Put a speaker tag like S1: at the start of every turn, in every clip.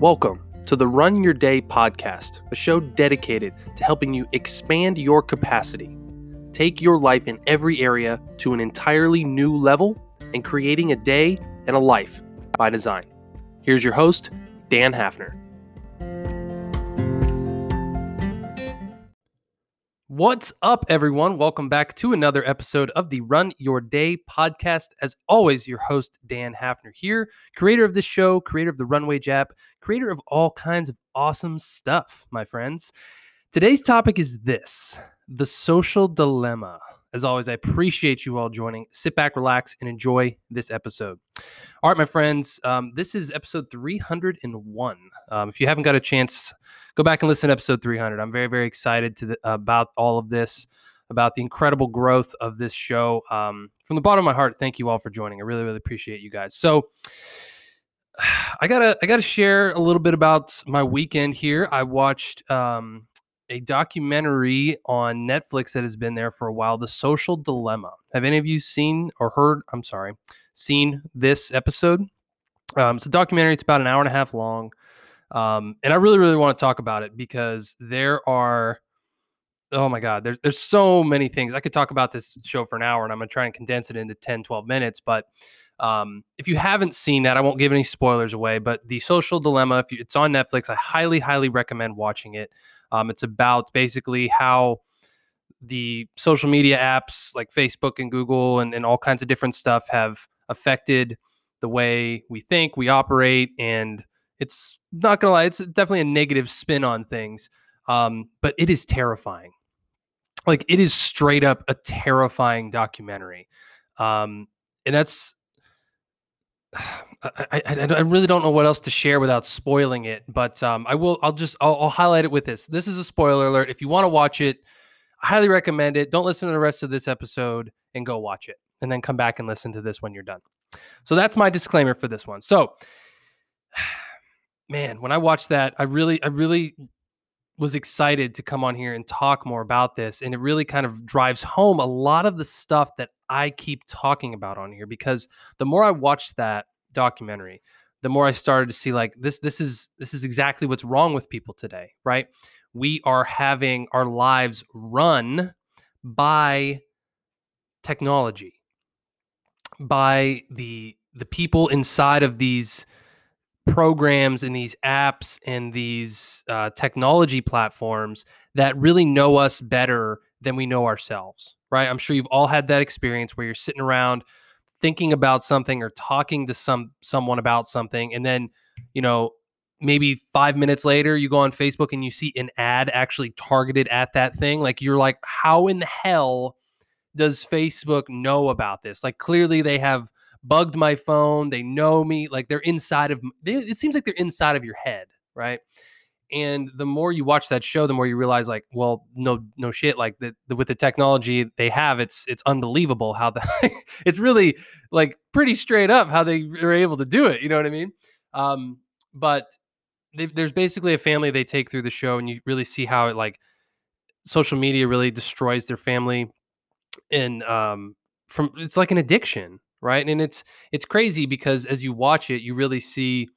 S1: Welcome to the Run Your Day podcast, a show dedicated to helping you expand your capacity, take your life in every area to an entirely new level, and creating a day and a life by design. Here's your host, Dan Hafner. What's up, everyone? Welcome back to another episode of the Run Your Day podcast. As always, your host, Dan Hafner here, creator of this show, creator of the Runway app, creator of all kinds of awesome stuff, my friends. Today's topic is this the social dilemma. As always, I appreciate you all joining. Sit back, relax, and enjoy this episode. All right, my friends, um, this is episode 301. Um, if you haven't got a chance, go back and listen to episode 300. I'm very, very excited to the, about all of this, about the incredible growth of this show. Um, from the bottom of my heart, thank you all for joining. I really, really appreciate you guys. So, I gotta, I gotta share a little bit about my weekend here. I watched um, a documentary on Netflix that has been there for a while, The Social Dilemma. Have any of you seen or heard? I'm sorry, seen this episode? Um, it's a documentary. It's about an hour and a half long. Um, and I really, really want to talk about it because there are, oh my God, there's, there's so many things. I could talk about this show for an hour and I'm to try and condense it into 10, 12 minutes. But um, if you haven't seen that, I won't give any spoilers away. But The Social Dilemma, if you, it's on Netflix, I highly, highly recommend watching it. Um, it's about basically how the social media apps like Facebook and Google and, and all kinds of different stuff have affected the way we think, we operate, and it's not gonna lie, it's definitely a negative spin on things. Um, but it is terrifying. Like it is straight up a terrifying documentary. Um, and that's I, I, I, really don't know what else to share without spoiling it, but um, I will. I'll just I'll, I'll, highlight it with this. This is a spoiler alert. If you want to watch it, I highly recommend it. Don't listen to the rest of this episode and go watch it, and then come back and listen to this when you're done. So that's my disclaimer for this one. So man, when I watched that, I really, I really was excited to come on here and talk more about this. And it really kind of drives home a lot of the stuff that I keep talking about on here because the more I watched that documentary, the more I started to see like this this is this is exactly what's wrong with people today, right? We are having our lives run by technology, by the the people inside of these programs and these apps and these uh, technology platforms that really know us better than we know ourselves, right? I'm sure you've all had that experience where you're sitting around thinking about something or talking to some someone about something and then, you know, maybe 5 minutes later you go on Facebook and you see an ad actually targeted at that thing, like you're like how in the hell does Facebook know about this? Like clearly they have bugged my phone. They know me. Like they're inside of. It seems like they're inside of your head, right? And the more you watch that show, the more you realize, like, well, no, no shit. Like with the technology they have, it's it's unbelievable how the it's really like pretty straight up how they are able to do it. You know what I mean? Um, but they, there's basically a family they take through the show, and you really see how it like social media really destroys their family and um from it's like an addiction right? And it's it's crazy because as you watch it, you really see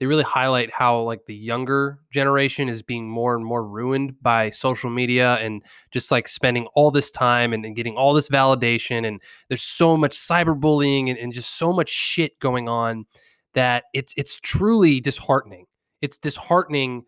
S1: they really highlight how like the younger generation is being more and more ruined by social media and just like spending all this time and, and getting all this validation and there's so much cyberbullying and, and just so much shit going on that it's it's truly disheartening it's disheartening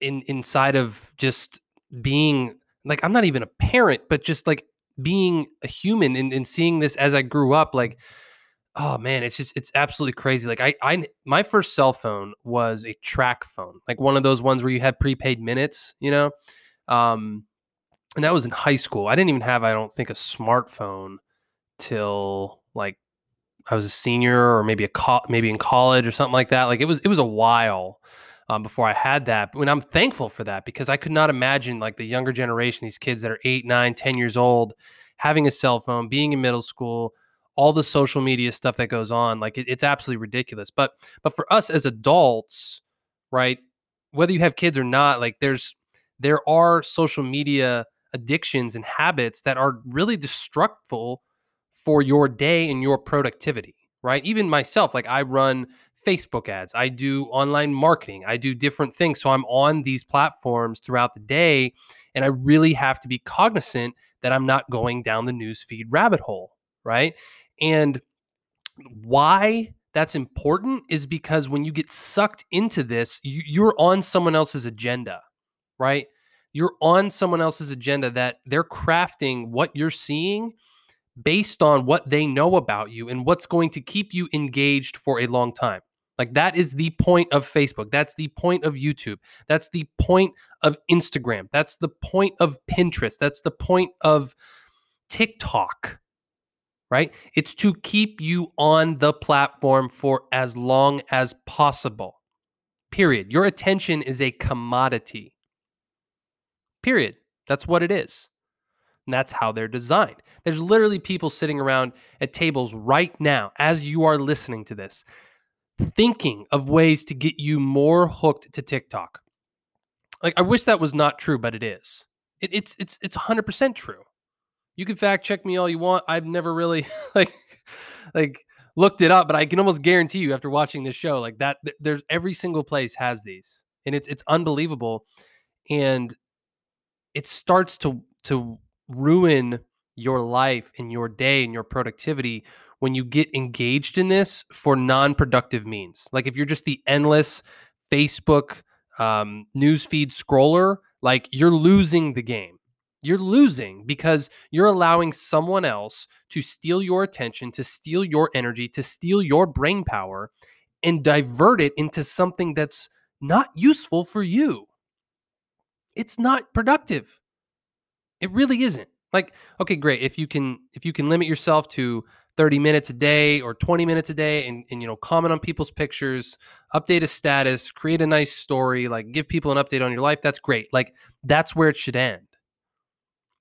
S1: in inside of just being like i'm not even a parent but just like being a human and, and seeing this as I grew up, like, oh man, it's just it's absolutely crazy. Like I I my first cell phone was a TracFone, like one of those ones where you had prepaid minutes, you know. Um, and that was in high school. I didn't even have, I don't think, a smartphone till like I was a senior or maybe a co- maybe in college or something like that. Like it was it was a while um, before I had that. But I'm thankful for that because I could not imagine like the younger generation, these kids that are eight, nine, ten years old, having a cell phone, being in middle school, all the social media stuff that goes on. Like it, it's absolutely ridiculous. But but for us as adults, right? Whether you have kids or not, like there's there are social media addictions and habits that are really destructive for your day and your productivity right even myself like i run Facebook ads, I do online marketing, I do different things. So I'm on these platforms throughout the day. And I really have to be cognizant that I'm not going down the newsfeed rabbit hole. Right. And why that's important is because when you get sucked into this, you, you're on someone else's agenda, right? You're on someone else's agenda that they're crafting what you're seeing based on what they know about you and what's going to keep you engaged for a long time. Like that is the point of Facebook. That's the point of YouTube. That's the point of Instagram. That's the point of Pinterest. That's the point of TikTok right? It's to keep you on the platform for as long as possible. Period. Your attention is a commodity. Period. That's what it is. And that's how they're designed. There's literally people sitting around at tables right now as you are listening to this, thinking of ways to get you more hooked to TikTok. Like I wish that was not true, but it is. It, it's it's it's 100% true you can fact check me all you want. I've never really like like looked it up, but I can almost guarantee you after watching this show, like that, there's every single place has these, and it's it's unbelievable, and it starts to to ruin your life and your day and your productivity when you get engaged in this for non-productive means. Like if you're just the endless Facebook um, newsfeed scroller, like you're losing the game you're losing because you're allowing someone else to steal your attention, to steal your energy, to steal your brain power and divert it into something that's not useful for you. It's not productive. It really isn't. Like, okay, great. If you can if you can limit yourself to 30 minutes a day or 20 minutes a day and, and you know comment on people's pictures update a status create a nice story like give people an update on your life that's great like that's where it should end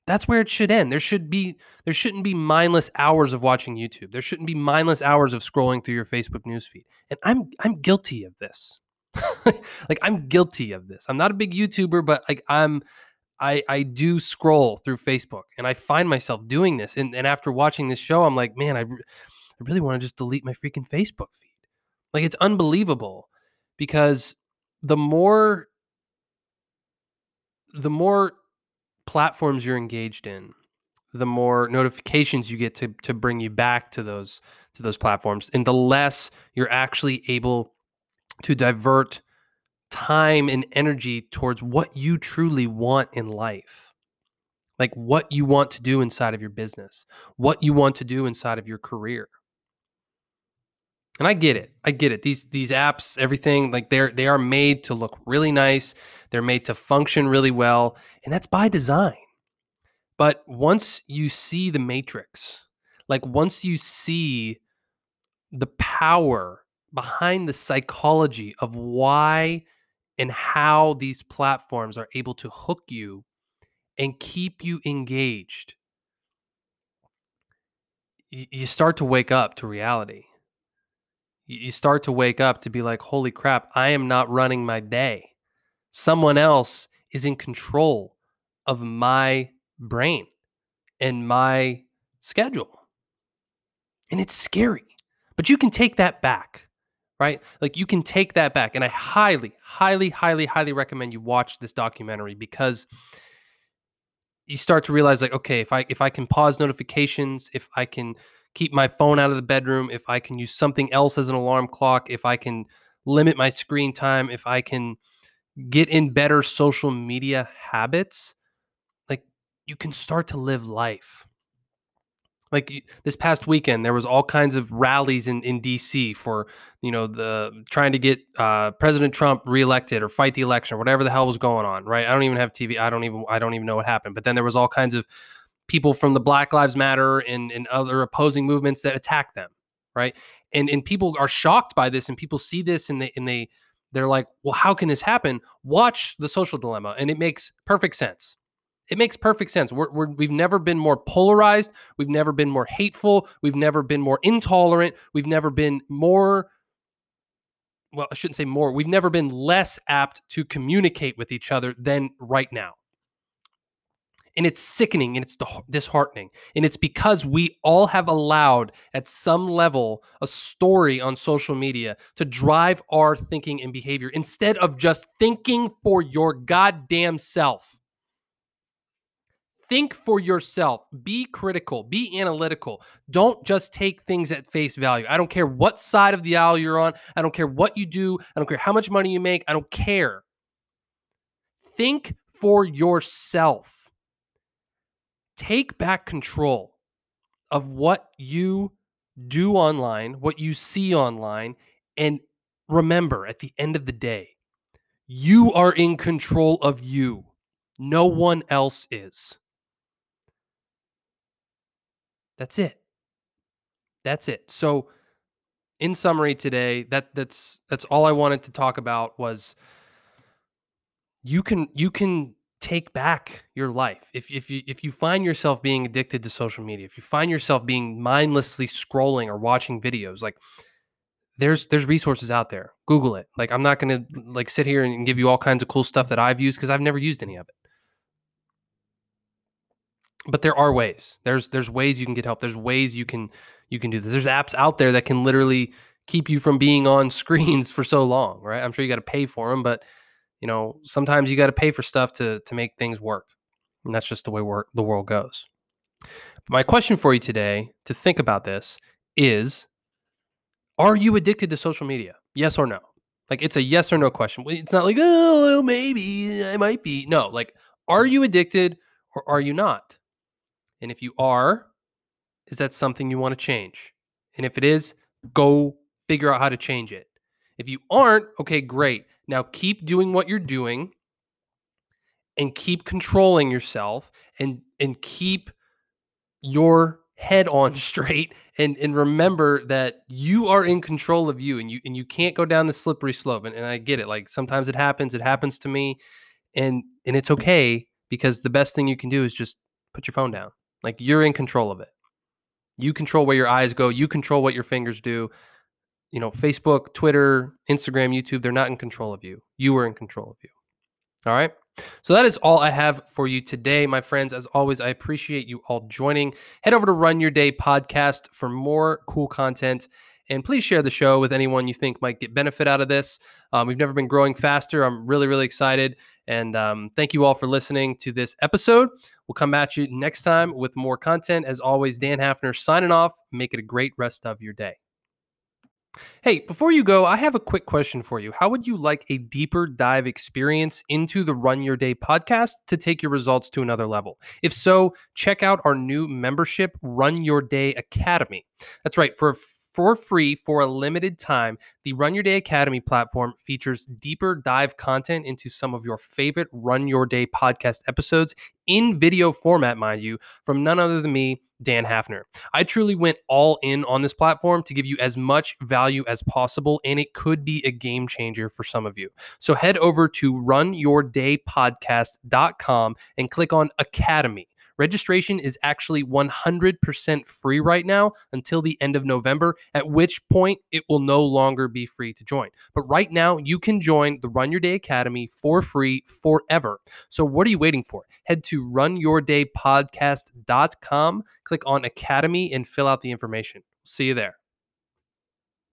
S1: that's where it should end. There should be there shouldn't be mindless hours of watching YouTube. There shouldn't be mindless hours of scrolling through your Facebook newsfeed. And I'm I'm guilty of this. like I'm guilty of this. I'm not a big YouTuber, but like I'm I I do scroll through Facebook and I find myself doing this. And and after watching this show, I'm like, man, I, re- I really want to just delete my freaking Facebook feed. Like it's unbelievable because the more the more platforms you're engaged in, the more notifications you get to to bring you back to those to those platforms, and the less you're actually able to divert time and energy towards what you truly want in life. Like what you want to do inside of your business, what you want to do inside of your career. And I get it. I get it. These these apps, everything, like they're they are made to look really nice. They're made to function really well, and that's by design. But once you see the matrix, like once you see the power behind the psychology of why and how these platforms are able to hook you and keep you engaged, you start to wake up to reality. You start to wake up to be like, holy crap, I am not running my day someone else is in control of my brain and my schedule. And it's scary, but you can take that back, right? Like you can take that back. And I highly, highly, highly, highly recommend you watch this documentary because you start to realize like okay if i if i can pause notifications if i can keep my phone out of the bedroom if i can use something else as an alarm clock if i can limit my screen time if i can get in better social media habits, like you can start to live life. Like this past weekend, there was all kinds of rallies in, in DC for you know the trying to get uh, President Trump reelected or fight the election or whatever the hell was going on. Right? I don't even have TV. I don't even I don't even know what happened. But then there was all kinds of people from the Black Lives Matter and, and other opposing movements that attack them. Right? And and people are shocked by this, and people see this, and they and they they're like, well, how can this happen? Watch the social dilemma. And it makes perfect sense. It makes perfect sense. We're, we're, we've never been more polarized. We've never been more hateful. We've never been more intolerant. We've never been more, well, I shouldn't say more. We've never been less apt to communicate with each other than right now. And it's sickening and it's disheartening. And it's because we all have allowed, at some level, a story on social media to drive our thinking and behavior instead of just thinking for your goddamn self. Think for yourself. Be critical. Be analytical. Don't just take things at face value. I don't care what side of the aisle you're on. I don't care what you do. I don't care how much money you make. I don't care. Think for yourself. Take back control of what you do online, what you see online, and remember at the end of the day, you are in control of you. No one else is. That's it. That's it. So in summary today, that that's that's all I wanted to talk about was you can you can take back your life. If if you if you find yourself being addicted to social media, if you find yourself being mindlessly scrolling or watching videos, like there's there's resources out there. Google it. Like I'm not going to like sit here and give you all kinds of cool stuff that I've used because I've never used any of it but there are ways. There's there's ways you can get help. There's ways you can you can do this. There's apps out there that can literally keep you from being on screens for so long, right? I'm sure you got to pay for them, but you know, sometimes you got to pay for stuff to to make things work. And that's just the way work, the world goes. My question for you today to think about this is are you addicted to social media? Yes or no? Like it's a yes or no question. It's not like, "Oh, maybe I might be." No, like are you addicted or are you not? And if you are, is that something you want to change? And if it is, go figure out how to change it. If you aren't, okay, great. Now keep doing what you're doing and keep controlling yourself and and keep your head on straight and and remember that you are in control of you and you and you can't go down the slippery slope and, and I get it like sometimes it happens it happens to me and and it's okay because the best thing you can do is just put your phone down like you're in control of it. You control where your eyes go, you control what your fingers do. You know, Facebook, Twitter, Instagram, YouTube, they're not in control of you. You are in control of you. All right. So that is all I have for you today, my friends. As always, I appreciate you all joining. Head over to Run Your Day podcast for more cool content. And please share the show with anyone you think might get benefit out of this. Um, we've never been growing faster. I'm really, really excited. And um, thank you all for listening to this episode. We'll come at you next time with more content. As always, Dan Hafner signing off. Make it a great rest of your day. Hey, before you go, I have a quick question for you. How would you like a deeper dive experience into the Run Your Day podcast to take your results to another level? If so, check out our new membership, Run Your Day Academy. That's right. For for free for a limited time. The Run Your Day Academy platform features deeper dive content into some of your favorite Run Your Day podcast episodes in video format, mind you, from none other than me, Dan Hafner. I truly went all in on this platform to give you as much value as possible, and it could be a game changer for some of you. So head over to runyourdaypodcast.com and click on Academy. Registration is actually 100% free right now until the end of November, at which point it will no longer be free to join. But right now, you can join the Run Your Day Academy for free forever. So what are you waiting for? Head to runyourdaypodcast.com, click on Academy, and fill out the information. See you there.